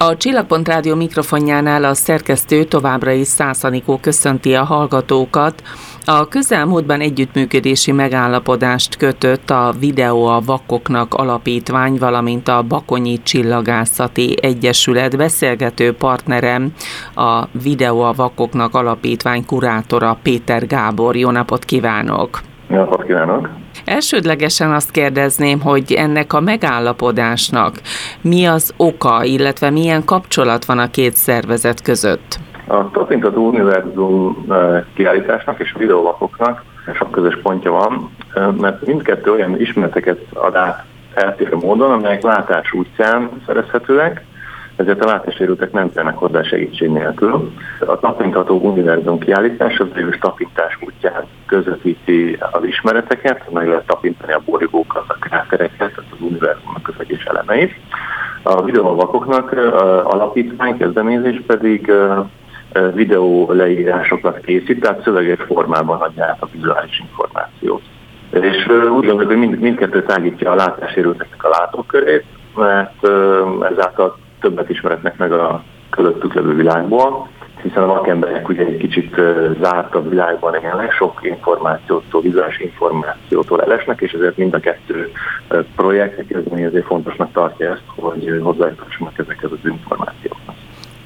A Csillagpont Rádió mikrofonjánál a szerkesztő továbbra is Szászanikó köszönti a hallgatókat. A közelmúltban együttműködési megállapodást kötött a Videó a Vakoknak Alapítvány, valamint a Bakonyi Csillagászati Egyesület beszélgető partnerem, a Videó a Vakoknak Alapítvány kurátora Péter Gábor. Jó napot kívánok! Napot kívánok! Elsődlegesen azt kérdezném, hogy ennek a megállapodásnak mi az oka, illetve milyen kapcsolat van a két szervezet között? A Tapintató Univerzum eh, kiállításnak és a videólapoknak sok közös pontja van, eh, mert mindkettő olyan ismereteket ad át eltérő módon, amelyek látás útján szerezhetőek, ezért a látássérültek nem tennek hozzá segítség nélkül. A tapintható univerzum kiállítás az végül tapintás útján közvetíti az ismereteket, meg lehet tapintani a bolygókat, a krátereket, az univerzumnak az egyes elemeit. A videóvakoknak alapítvány kezdeményezés pedig videó leírásokat készít, tehát szöveges formában adja át a vizuális információt. És úgy gondolom, hogy mind, mindkettő tágítja a látássérülteknek a látókörét, mert ezáltal többet ismeretnek meg a közöttük levő világból, hiszen a vakemberek ugye egy kicsit zártabb világban élnek, sok információtól, vizuális információtól elesnek, és ezért mind a kettő projekt ezért fontosnak tartja ezt, hogy hozzájutassanak ezekhez az információkhoz.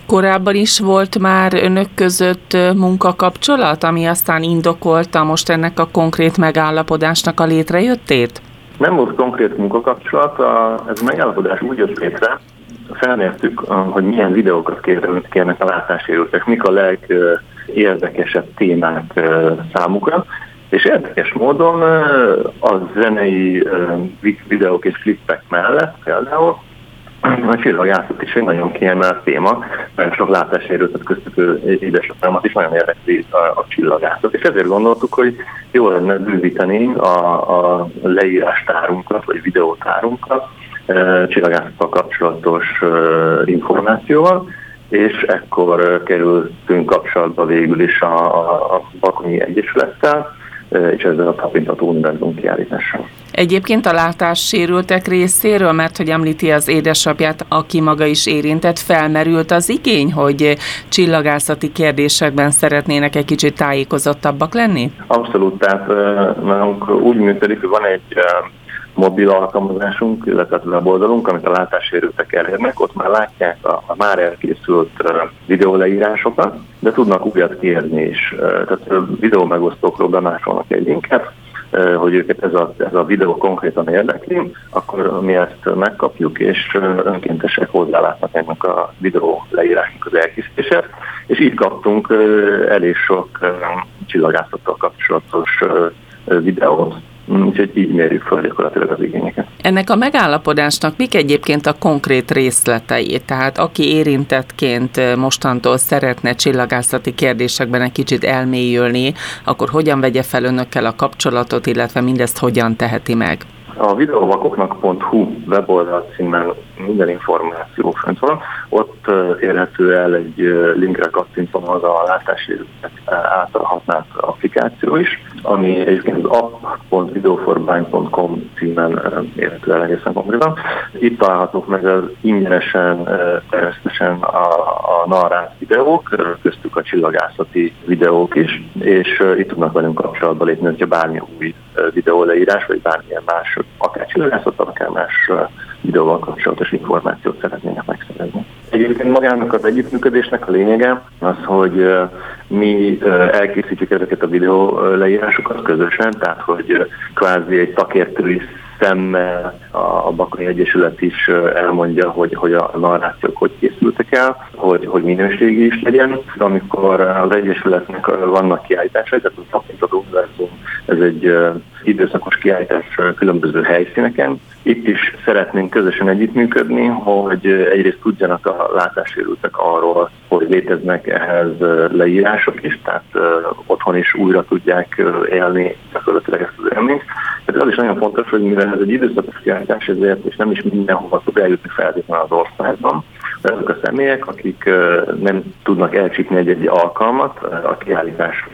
Korábban is volt már önök között munkakapcsolat, ami aztán indokolta most ennek a konkrét megállapodásnak a létrejöttét? Nem volt konkrét munkakapcsolat, a, ez a megállapodás úgy jött létre, felmértük, hogy milyen videókat kérnek a látássérültek, mik a legérdekesebb témák számukra, és érdekes módon a zenei videók és klippek mellett például a csillagászat is egy nagyon kiemelt téma, mert sok látássérültet köztük édesapámat is nagyon érdekli a, a csillagászat, és ezért gondoltuk, hogy jó lenne bővíteni a, a leírástárunkat, vagy videótárunkat, csillagászattal kapcsolatos információval, és ekkor kerültünk kapcsolatba végül is a, a Bakonyi Egyesülettel, és ezzel a tapintató univerzum kiállítással. Egyébként a látássérültek részéről, mert hogy említi az édesapját, aki maga is érintett, felmerült az igény, hogy csillagászati kérdésekben szeretnének egy kicsit tájékozottabbak lenni? Abszolút, tehát nálunk úgy működik, hogy van egy mobil alkalmazásunk, illetve a weboldalunk, amit a látássérültek elérnek, ott már látják a, a már elkészült videóleírásokat, de tudnak újat kérni is. Tehát videó megosztókról bemásolnak egy linket, hogy őket ez a, ez a videó konkrétan érdekli, akkor mi ezt megkapjuk, és önkéntesek hozzálátnak ennek a videó leírásnak az elkészítését, és így kaptunk elég sok csillagászattal kapcsolatos videót, úgyhogy így mérjük fel gyakorlatilag az igényeket. Ennek a megállapodásnak mik egyébként a konkrét részletei? Tehát aki érintettként mostantól szeretne csillagászati kérdésekben egy kicsit elmélyülni, akkor hogyan vegye fel önökkel a kapcsolatot, illetve mindezt hogyan teheti meg? A videóvakoknak.hu weboldal címen minden információ fent van. Ott érhető el egy linkre kattintva az a látási által használt applikáció is, ami egyébként az app.videoforbind.com címen érhető el egészen konkrétan. Itt találhatók meg az ingyenesen, természetesen a, a narrát videók, köztük a csillagászati videók is, és itt tudnak velünk kapcsolatba lépni, hogyha bármi új videó leírás, vagy bármilyen más, akár csillagászattal, akár más videóval kapcsolatos információt szeretnének megszerezni. Egyébként magának az együttműködésnek a lényege az, hogy mi elkészítjük ezeket a videó leírásokat közösen, tehát hogy kvázi egy takértői szemmel a Bakai Egyesület is elmondja, hogy, hogy a narrációk hogy készültek el, hogy, hogy minőségi is legyen. Amikor az Egyesületnek vannak kiállításai, tehát a univerzum, ez egy időszakos kiállítás különböző helyszíneken. Itt is szeretnénk közösen együttműködni, hogy egyrészt tudjanak a látássérültek arról, hogy léteznek ehhez leírások is, tehát otthon is újra tudják élni gyakorlatilag ezt az élményt. Tehát az is nagyon fontos, hogy mivel ez egy időszakos kiállítás, ezért és nem is mindenhova tud eljutni feltétlenül az országban, de azok a személyek, akik nem tudnak elcsípni egy-egy alkalmat, a kiállítás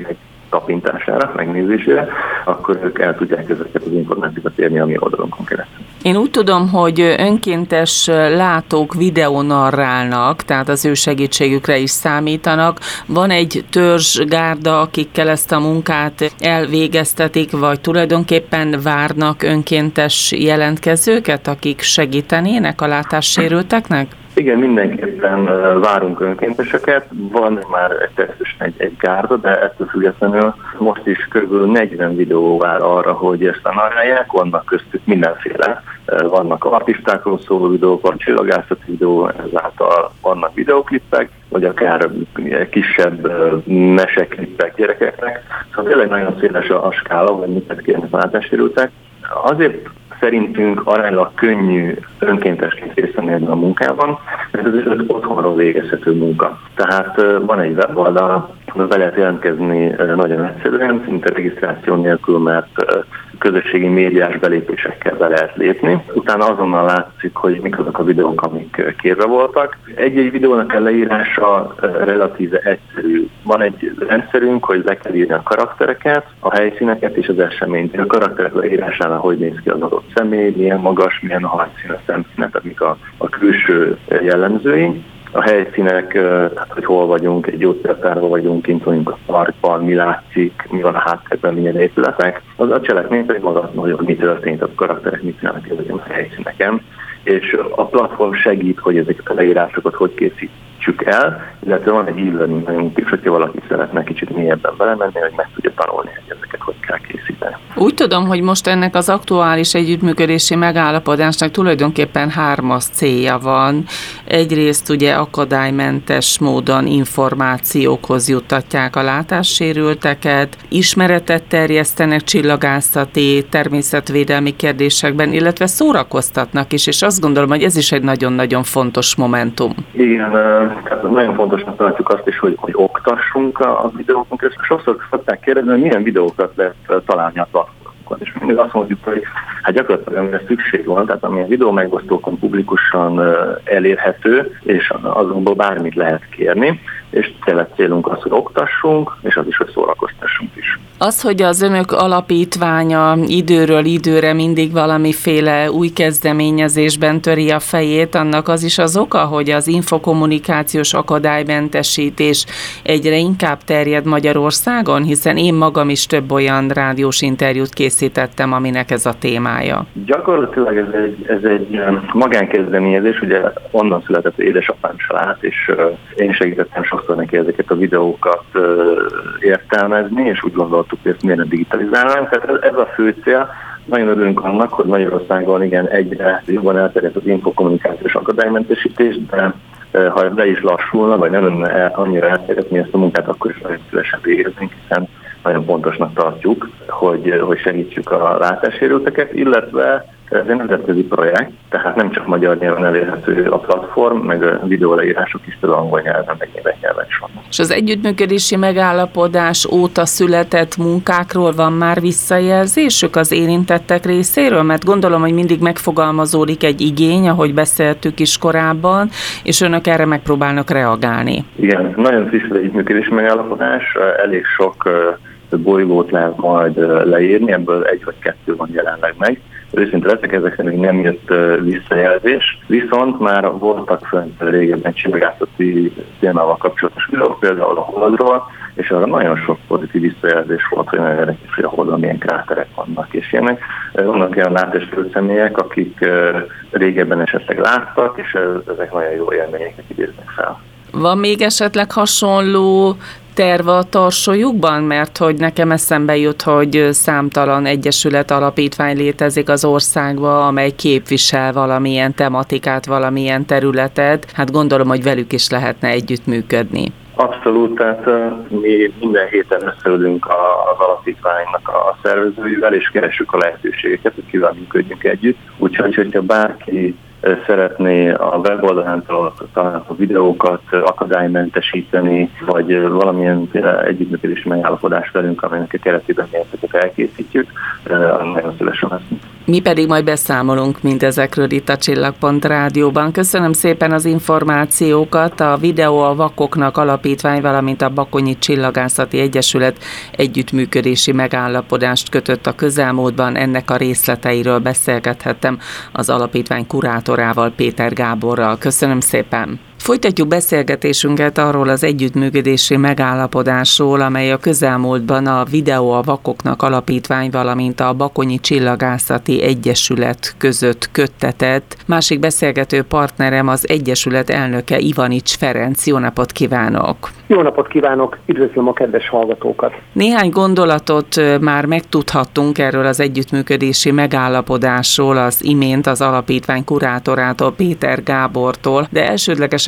tapintására, megnézésére, akkor ők el tudják ezeket az információkat érni a mi oldalunkon keresztül. Én úgy tudom, hogy önkéntes látók videónarrálnak, tehát az ő segítségükre is számítanak. Van egy törzsgárda, akikkel ezt a munkát elvégeztetik, vagy tulajdonképpen várnak önkéntes jelentkezőket, akik segítenének a látássérülteknek? Igen, mindenképpen várunk önkénteseket. Van már természetesen egy, egy gárda, de ettől függetlenül most is kb. 40 videó vár arra, hogy ezt narálják. Vannak köztük mindenféle. Vannak artistákról szóló videók, van csillagászati videó, ezáltal vannak videoklippek, vagy akár kisebb meseklippek gyerekeknek. Szóval tényleg nagyon széles a, a skála, hogy mit kérnek látássérültek. Azért szerintünk aránylag könnyű önkéntesként részt a munkában, mert ez egy otthonról végezhető munka. Tehát van egy weboldal, be lehet jelentkezni nagyon egyszerűen, szinte regisztráció nélkül, mert közösségi médiás belépésekkel be lehet lépni. Utána azonnal látszik, hogy mik azok a videók, amik kérve voltak. Egy-egy videónak a leírása relatíve egyszerű. Van egy rendszerünk, hogy le kell írni a karaktereket, a helyszíneket és az eseményt. A karakterek leírásánál hogy néz ki az adott személy, milyen magas, milyen a hajszín, a szemszíne, tehát a, a külső jellemzői a helyszínek, tehát hogy hol vagyunk, egy gyógyszertárban vagyunk, kint vagyunk a parkban, mi látszik, mi van a háttérben, milyen épületek. Az a cselekmény pedig maga, hogy mi történt, a karakterek mit csinálnak ezeken a helyszíneken, és a platform segít, hogy ezeket a leírásokat hogy készítsük el, illetve van egy e-learning is, hogyha valaki szeretne kicsit mélyebben belemenni, hogy meg tudja tanulni, hogy ezeket hogy kell készíteni. Úgy tudom, hogy most ennek az aktuális együttműködési megállapodásnak tulajdonképpen hármas célja van. Egyrészt ugye akadálymentes módon információkhoz juttatják a látássérülteket, ismeretet terjesztenek csillagászati, természetvédelmi kérdésekben, illetve szórakoztatnak is, és azt gondolom, hogy ez is egy nagyon-nagyon fontos momentum. Igen, tehát nagyon fontosnak tartjuk azt is, hogy, hogy oktassunk a videókon és Sokszor szokták kérdezni, hogy milyen videókat lehet találni a platformokon. És mindig azt mondjuk, hogy hát gyakorlatilag amire szükség van, tehát ami a videó megosztókon publikusan elérhető, és azonból bármit lehet kérni, és tényleg célunk az, hogy oktassunk, és az is, hogy szórakoztassunk is. Az, hogy az önök alapítványa időről időre mindig valamiféle új kezdeményezésben töri a fejét, annak az is az oka, hogy az infokommunikációs akadálymentesítés egyre inkább terjed Magyarországon, hiszen én magam is több olyan rádiós interjút készítettem, aminek ez a témája. Gyakorlatilag ez egy, ez egy magánkezdeményezés, ugye onnan született édesapám család, és én segítettem sokszor neki ezeket a videókat értelmezni, és úgy gondoltuk, hogy ezt miért nem digitalizálnánk. Tehát ez, a fő cél. Nagyon örülünk annak, hogy Magyarországon igen egyre jobban elterjedt az infokommunikációs akadálymentesítés, de ha le is lassulna, vagy nem lenne annyira elterjedt mi ezt a munkát, akkor is nagyon szívesen végeznénk, hiszen nagyon fontosnak tartjuk, hogy, hogy segítsük a látássérülteket, illetve ez egy nemzetközi projekt, tehát nem csak magyar nyelven elérhető a platform, meg a videóleírások is több angol nyelven, meg német nyelven is vannak. És az együttműködési megállapodás óta született munkákról van már visszajelzésük az érintettek részéről? Mert gondolom, hogy mindig megfogalmazódik egy igény, ahogy beszéltük is korábban, és önök erre megpróbálnak reagálni. Igen, nagyon friss az együttműködési megállapodás, elég sok bolygót lehet majd leírni, ebből egy vagy kettő van jelenleg meg őszinte leszek, ezekre még nem jött visszajelzés, viszont már voltak fönt régebben csillagászati témával kapcsolatos videók, például a Holdról, és arra nagyon sok pozitív visszajelzés volt, hogy nagyon érdekes, hogy a Holdon milyen kráterek vannak, és ilyenek. Vannak olyan látásfő személyek, akik régebben esetleg láttak, és ezek nagyon jó élményeket idéznek fel. Van még esetleg hasonló terve a tarsolyukban? Mert hogy nekem eszembe jut, hogy számtalan egyesület alapítvány létezik az országban, amely képvisel valamilyen tematikát, valamilyen területet. Hát gondolom, hogy velük is lehetne együttműködni. Abszolút, tehát mi minden héten összeülünk az alapítványnak a szervezőivel, és keresünk a lehetőségeket, hogy kivel működjünk együtt. Úgyhogy, hogyha bárki szeretné a weboldalán található videókat akadálymentesíteni, vagy valamilyen együttműködési megállapodás velünk, amelynek a keretében mi ezeket elkészítjük, nagyon szívesen leszünk. Mi pedig majd beszámolunk mindezekről itt a Csillagpont Rádióban. Köszönöm szépen az információkat. A Videó a Vakoknak Alapítvány, valamint a Bakonyi Csillagászati Egyesület együttműködési megállapodást kötött a közelmódban. Ennek a részleteiről beszélgethettem az alapítvány kurátorával, Péter Gáborral. Köszönöm szépen! Folytatjuk beszélgetésünket arról az együttműködési megállapodásról, amely a közelmúltban a Videó a Vakoknak Alapítvány, valamint a Bakonyi Csillagászati Egyesület között köttetett. Másik beszélgető partnerem az Egyesület elnöke Ivanics Ferenc. Jó napot kívánok! Jó napot kívánok! Üdvözlöm a kedves hallgatókat! Néhány gondolatot már megtudhattunk erről az együttműködési megállapodásról az imént az alapítvány kurátorától, Péter Gábortól, de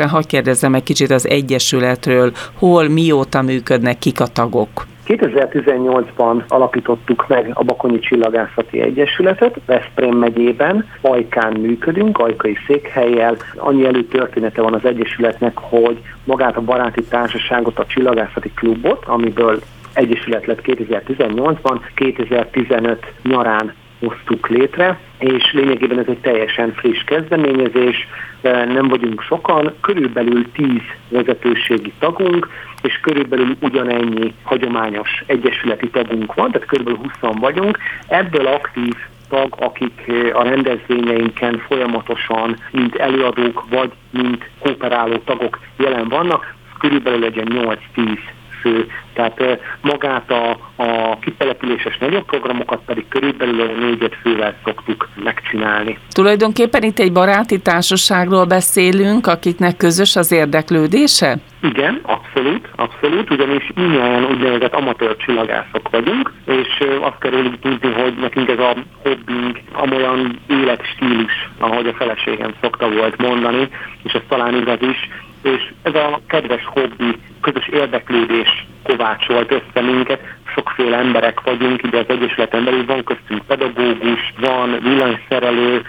elsődlegesen hagyj kérdezzem egy kicsit az Egyesületről, hol, mióta működnek, kik a tagok? 2018-ban alapítottuk meg a Bakonyi Csillagászati Egyesületet, Veszprém megyében, Ajkán működünk, ajkai székhelyjel. Annyi előtörténete van az Egyesületnek, hogy magát a baráti társaságot, a Csillagászati Klubot, amiből Egyesület lett 2018-ban, 2015 nyarán hoztuk létre, és lényegében ez egy teljesen friss kezdeményezés, nem vagyunk sokan, körülbelül 10 vezetőségi tagunk, és körülbelül ugyanennyi hagyományos egyesületi tagunk van, tehát körülbelül 20 vagyunk. Ebből aktív tag, akik a rendezvényeinken folyamatosan, mint előadók, vagy mint kooperáló tagok jelen vannak, körülbelül legyen 8-10 fő. Tehát magát a, a kitelepüléses nagyobb programokat pedig körülbelül a négy fővel szoktuk megcsinálni. Tulajdonképpen itt egy baráti társaságról beszélünk, akiknek közös az érdeklődése? Igen, abszolút, abszolút, ugyanis mindjárt úgynevezett amatőr csillagászok vagyunk, és azt kell róluk tudni, hogy nekünk ez a hobbing amolyan életstílus, ahogy a feleségem szokta volt mondani, és ez talán igaz is, és ez a kedves hobbi, közös érdeklődés kovácsolt össze minket. Sokféle emberek vagyunk, ide az Egyesületen belül. Van köztünk pedagógus, van villanyszerelő,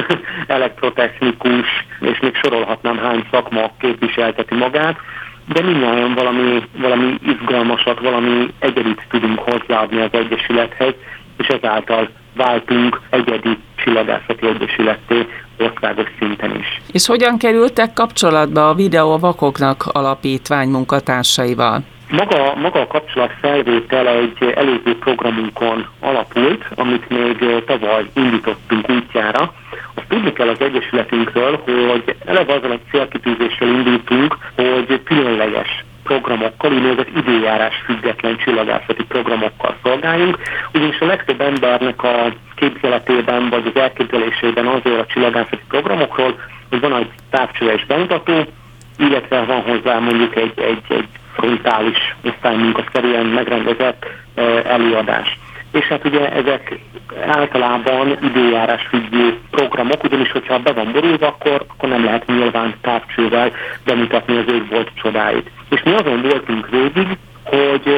elektrotechnikus, és még sorolhatnám hány szakma képviselteti magát, de mindjárt valami, valami izgalmasat, valami egyerit tudunk hozzáadni az Egyesülethez, és ezáltal váltunk egyedi csillagászati egyesületté országos szinten is. És hogyan kerültek kapcsolatba a Videó Vakoknak alapítvány munkatársaival? Maga, maga a kapcsolat felvétel egy előző programunkon alapult, amit még tavaly indítottunk útjára. Azt tudni kell az Egyesületünkről, hogy eleve azon egy célkitűzéssel indultunk, hogy különleges programokkal, úgynevezett időjárás független csillagászati programokkal szolgáljunk, ugyanis a legtöbb embernek a képzeletében vagy az elképzelésében azért a csillagászati programokról, hogy van egy távcsöves bemutató, illetve van hozzá mondjuk egy, egy, egy frontális osztálymunkaszerűen megrendezett előadás. És hát ugye ezek általában időjárás függő programok, ugyanis hogyha be van borulva, akkor, akkor nem lehet nyilván távcsővel bemutatni az égbolt csodáit. És mi azon voltunk végig, hogy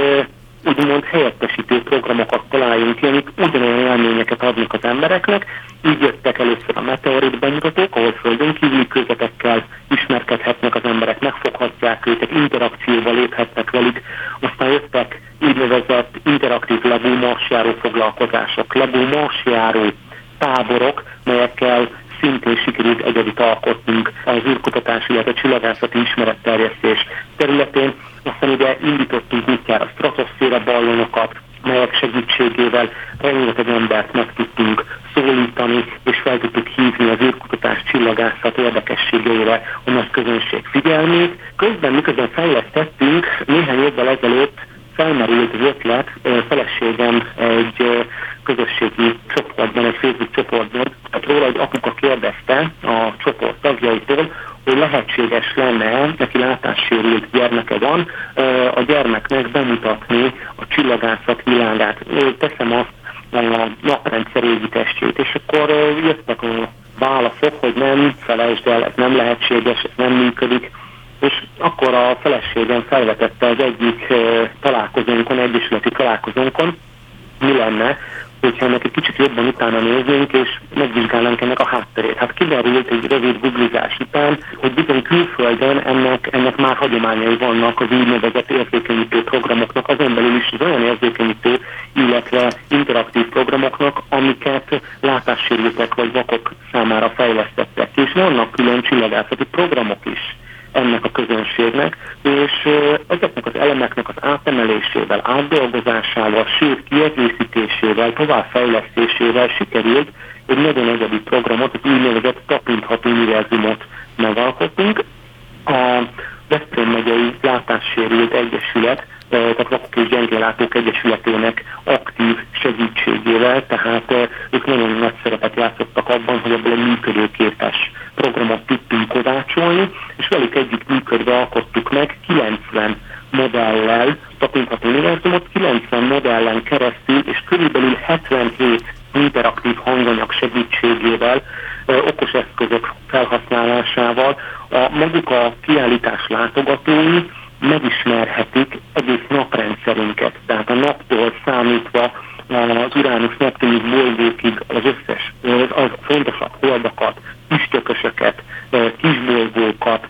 úgymond helyettesítő programokat találjunk ki, amik ugyanolyan élményeket adnak az embereknek. Így jöttek először a meteorit bemutatók, ahol földön kívüli közvetekkel ismerkedhetnek az emberek, megfoghatják őket, interakcióba léphetnek velük. Aztán jöttek úgynevezett interaktív Lego marsjáró foglalkozások, Lego marsjáró táborok, melyekkel szintén sikerült egyedik alkotnunk az űrkutatás, illetve csillagászati ismeretterjesztés területén. Aztán ugye indítottunk útjára stratoszféra ballonokat, melyek segítségével rengeteg embert meg tudtunk szólítani, és fel tudtuk hívni az űrkutatás csillagászat érdekességeire a nagy közönség figyelmét. Közben, miközben fejlesztettünk, néhány évvel ezelőtt felmerült az ötlet, feleségem egy közösségi csoportban, egy Facebook csoportban, tehát róla egy apuka kérdezte a csoport tagjaitól, hogy lehetséges lenne, neki látássérült gyermeke van, a gyermeknek bemutatni a csillagászat világát. Teszem azt a naprendszer égi testjét, és akkor jöttek a válaszok, hogy nem, felejtsd el, ez nem lehetséges, ez nem működik, és akkor a feleségem felvetette az egyik találkozónkon, egyesületi találkozónkon, mi lenne, hogyha ennek egy kicsit jobban utána néznénk, és megvizsgálnánk ennek a hátterét. Hát kiderült egy rövid googlizás után, hogy bizony külföldön ennek, ennek már hagyományai vannak az úgynevezett érzékenyítő programoknak, azon belül is az olyan érzékenyítő, illetve interaktív programoknak, amiket látássérültek vagy vakok számára fejlesztettek. És vannak külön csillagászati programok is ennek a közönségnek, és ezeknek az elemeknek az átemelésével, átdolgozásával, sőt kiegészítésével, továbbfejlesztésével sikerült egy nagyon egyedi programot, az úgynevezett tapintható univerzumot megalkotunk. A Veszprém megyei látássérült egyesület tehát Vakok és Gyengélátók Egyesületének aktív segítségével, tehát ők nagyon nagy szerepet játszottak abban, hogy ebből egy működőképes programot tudtunk kovácsolni, és velük együtt működve alkottuk meg 90 modellel, tapintható univerzumot, 90 modellen keresztül, és körülbelül 77 interaktív hanganyag segítségével, okos eszközök felhasználásával a maguk a kiállítás látogatói megismerhetik egész naprendszerünket, tehát a naptól számítva az Uránusz Neptunus bolygókig az összes, az fontosabb holdakat, üstökösöket, kisbolygókat,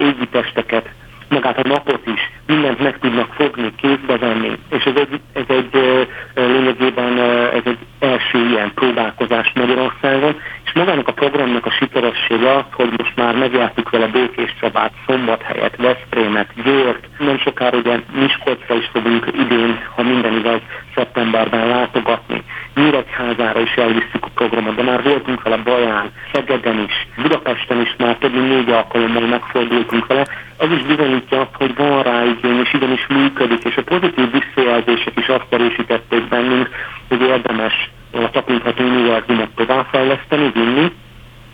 égitesteket, magát a napot is, mindent meg tudnak fogni, kézbe venni, és ez egy, ez egy lényegében ez egy első ilyen próbálkozás Magyarországon, és magának a programnak a sikeressége az, hogy most már megjártuk vele Békés Csabát, Szombathelyet, Veszprémet, Győrt, nem sokára ugye Miskolcra is fogunk idén, ha minden igaz, szeptemberben látogatni. Nyíregyházára is elviszük a programot, de már voltunk vele Baján, Szegeden is, Budapesten is már több mint négy alkalommal megfordultunk vele. Ez is bizonyítja azt, hogy van rá igény, és igenis működik, és a pozitív visszajelzések is azt erősítették bennünk, hogy a tapintható univerzumot továbbfejleszteni, vinni,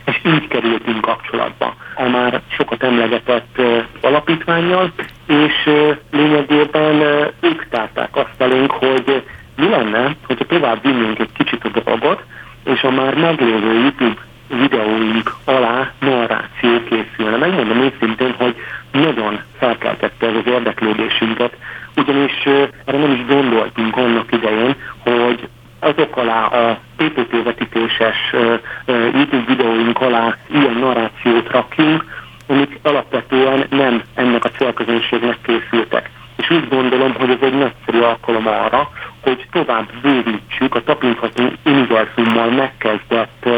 és így kerültünk kapcsolatba a már sokat emlegetett alapítványjal, és lényegében ők tárták azt elénk, hogy mi lenne, hogyha tovább vinnénk egy kicsit a dolgot, és a már meglévő YouTube videóink alá narráció készülne. Megmondom őszintén, hogy nagyon felkeltette ez az érdeklődésünket, ugyanis erre nem is gondoltunk annak idején, hogy azok alá a PPT vetítéses YouTube videóink alá ilyen narrációt rakjunk, amik alapvetően nem ennek a célközönségnek készültek. És úgy gondolom, hogy ez egy nagyszerű alkalom arra, hogy tovább bővítsük a tapintható univerzummal megkezdett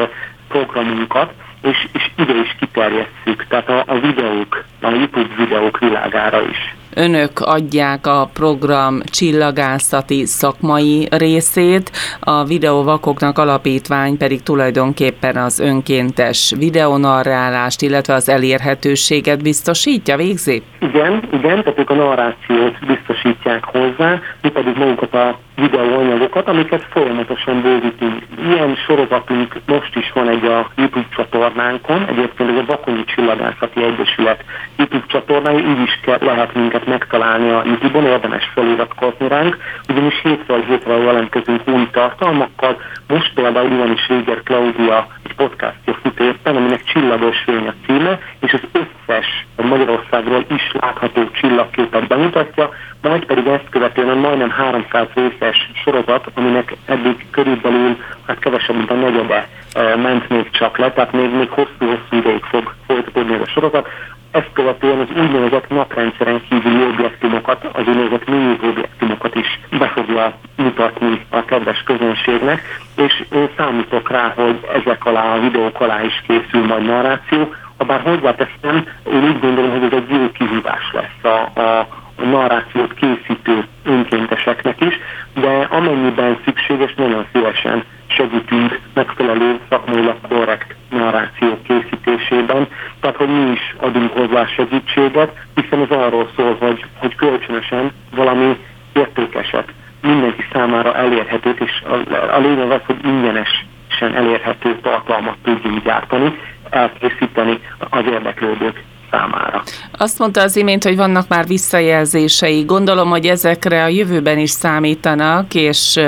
programunkat, és, és ide is kiterjesszük, tehát a, a videók, a YouTube videók világára is önök adják a program csillagászati szakmai részét, a videóvakoknak alapítvány pedig tulajdonképpen az önkéntes videonarrálást, illetve az elérhetőséget biztosítja, végzi? Igen, igen, tehát ők a narrációt biztosítják hozzá, mi pedig magukat a videóanyagokat, amiket folyamatosan bővítünk. Ilyen sorozatunk most is van egy a YouTube csatornánkon, egyébként ez a Bakonyi Csillagászati Egyesület YouTube csatornája, így is kell, lehet minket megtalálni a YouTube-on, érdemes feliratkozni ránk, ugyanis hétről hétre jelentkezünk új tartalmakkal, most például van is Réger Claudia egy podcastja fut éppen, aminek Csillagos fény a címe, és az összes Magyarországról is látható csillagképet bemutatja, majd pedig ezt követően majdnem 300 részes sorozat, aminek eddig körülbelül hát kevesebb, mint a negyede ment még csak le, tehát még, még hosszú-hosszú ideig fog folytatódni a sorozat. Ezt követően az úgynevezett naprendszeren kívüli objektumokat, az úgynevezett mini objektumokat is be fogja mutatni a kedves közönségnek, és én számítok rá, hogy ezek alá, a videók alá is készül majd narráció, ha bár hozzáteszem, én úgy gondolom, hogy ez egy jó kihívás lesz a, a, narrációt készítő önkénteseknek is, de amennyiben szükséges, nagyon szívesen segítünk megfelelő szakmailag korrekt narrációk készítésében, tehát hogy mi is adunk hozzá segítséget, hiszen ez arról szól, hogy, hogy kölcsönösen valami értékeset mindenki számára elérhetőt, és a, a lényeg az, hogy ingyenesen elérhető tartalmat tudjunk gyártani, elkészíteni az érdeklődők számára. Azt mondta az imént, hogy vannak már visszajelzései. Gondolom, hogy ezekre a jövőben is számítanak, és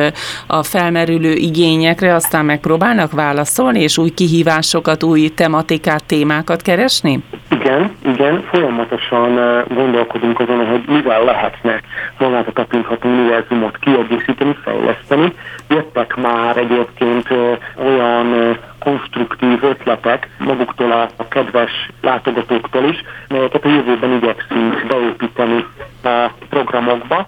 a felmerülő igényekre aztán megpróbálnak válaszolni, és új kihívásokat, új tematikát, témákat keresni? Igen, igen, folyamatosan gondolkodunk azon, hogy mivel lehetne magát a tapintható univerzumot kiegészíteni, fejleszteni. Jöttek már egyébként olyan konstruktív ötletek maguktól a, kedves látogatóktól is, melyeket a jövőben igyekszünk beépíteni a programokba.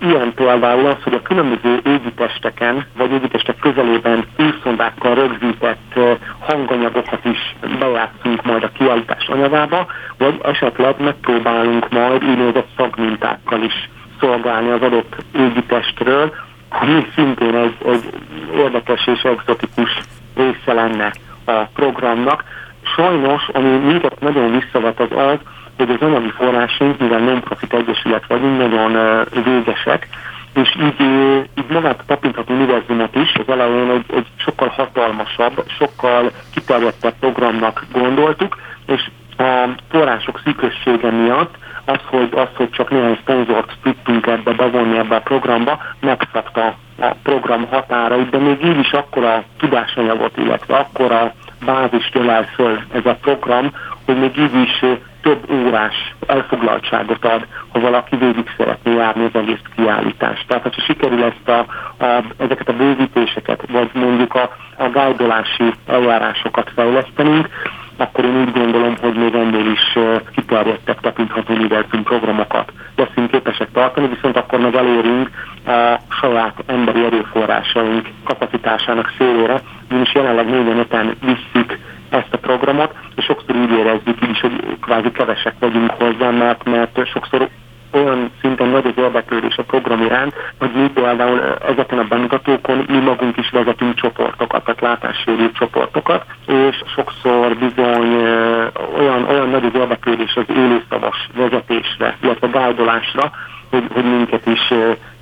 Ilyen például az, hogy a különböző égitesteken, vagy égitestek közelében űrszondákkal rögzített hanganyagokat is bejátszunk majd a kiállítás anyagába, vagy esetleg megpróbálunk majd úgynevezett szagmintákkal is szolgálni az adott égitestről, ami szintén egy, egy érdekes és egzotikus része lenne a programnak. Sajnos, ami minket nagyon visszavet az az, hogy az anyagi forrásunk, mivel non-profit egyesület vagyunk, nagyon végesek, és így, így magát a tapintható univerzumot is az elején egy, egy sokkal hatalmasabb, sokkal kiterjedtebb programnak gondoltuk, és a források szűkössége miatt az, hogy, az, hogy csak néhány szponzort tudtunk ebbe bevonni ebbe a programba, megszabta a program határait, de még így is akkor a tudásanyagot, illetve akkor a bázist ölel föl ez a program, hogy még így is órás elfoglaltságot ad, ha valaki végig szeretné járni az egész kiállítást. Tehát, ha sikerül ezt a, a, ezeket a bővítéseket, vagy mondjuk a, a gájdolási eljárásokat fejlesztenünk, akkor én úgy gondolom, hogy még ennél is kiterjedtebb tekintható univerzum programokat leszünk képesek tartani, viszont akkor meg elérünk a saját emberi erőforrásaink kapacitásának szélére, ugyanis jelenleg minden öten visszük ezt a programot, és sokszor úgy érezzük is, hogy kvázi kevesek vagyunk hozzá, mert, mert sokszor olyan szinten nagy az érdeklődés a program iránt, hogy mi például ezeken a bemutatókon mi magunk is vezetünk csoportokat, tehát látássérült csoportokat, és sokszor bizony olyan, olyan nagy az érdeklődés az élőszavas vezetésre, illetve gájdolásra, hogy, hogy minket is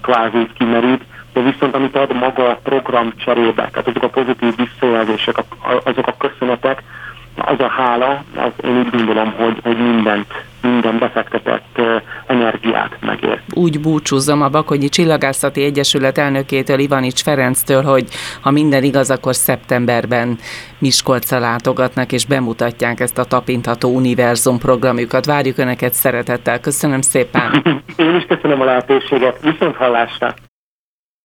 kvázi kimerít, de viszont amit ad maga a program cserébe, tehát azok a pozitív visszajelzések, azok a köszönetek, az a hála, az én úgy gondolom, hogy, hogy mindent, minden befektetett energiát megér. Úgy búcsúzom a Bakonyi Csillagászati Egyesület elnökétől, Ivanics Ferenctől, hogy ha minden igaz, akkor szeptemberben Miskolcra látogatnak és bemutatják ezt a tapintható univerzum programjukat. Várjuk Önöket szeretettel. Köszönöm szépen. Én is köszönöm a lehetőséget. Viszont hallásra.